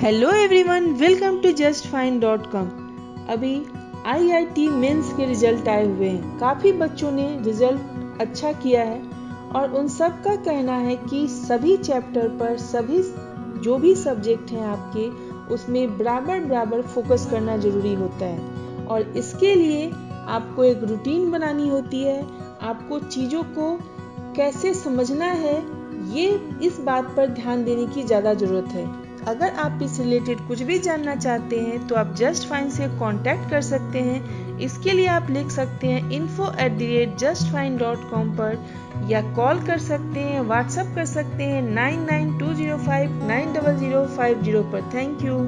Hello everyone welcome to just fine dot com अभी IIT mains के result आए हुए हैं। काफ़ी बच्चों ने रिज़ल्ट अच्छा किया है और उन सब का कहना है कि सभी चैप्टर पर सभी जो भी सब्जेक्ट हैं आपके, उसमें बराबर बराबर फोकस करना ज़रूरी होता है। और इसके लिए आपको एक रूटीन बनानी होती है। आपको चीज़ों को कैसे समझना है, ये इस बात पर ध्यान देने की ज़्यादा ज़रूरत है। अगर आप इस रिलेटेड कुछ भी जानना चाहते हैं तो आप जस्ट फाइन से कांटेक्ट कर सकते हैं। इसके लिए आप लिख सकते हैं info at the rate just fine dot com पर, या कॉल कर सकते हैं व्हाट्सएप कर सकते हैं nine nine two zero five nine double zero five zero पर। Thank you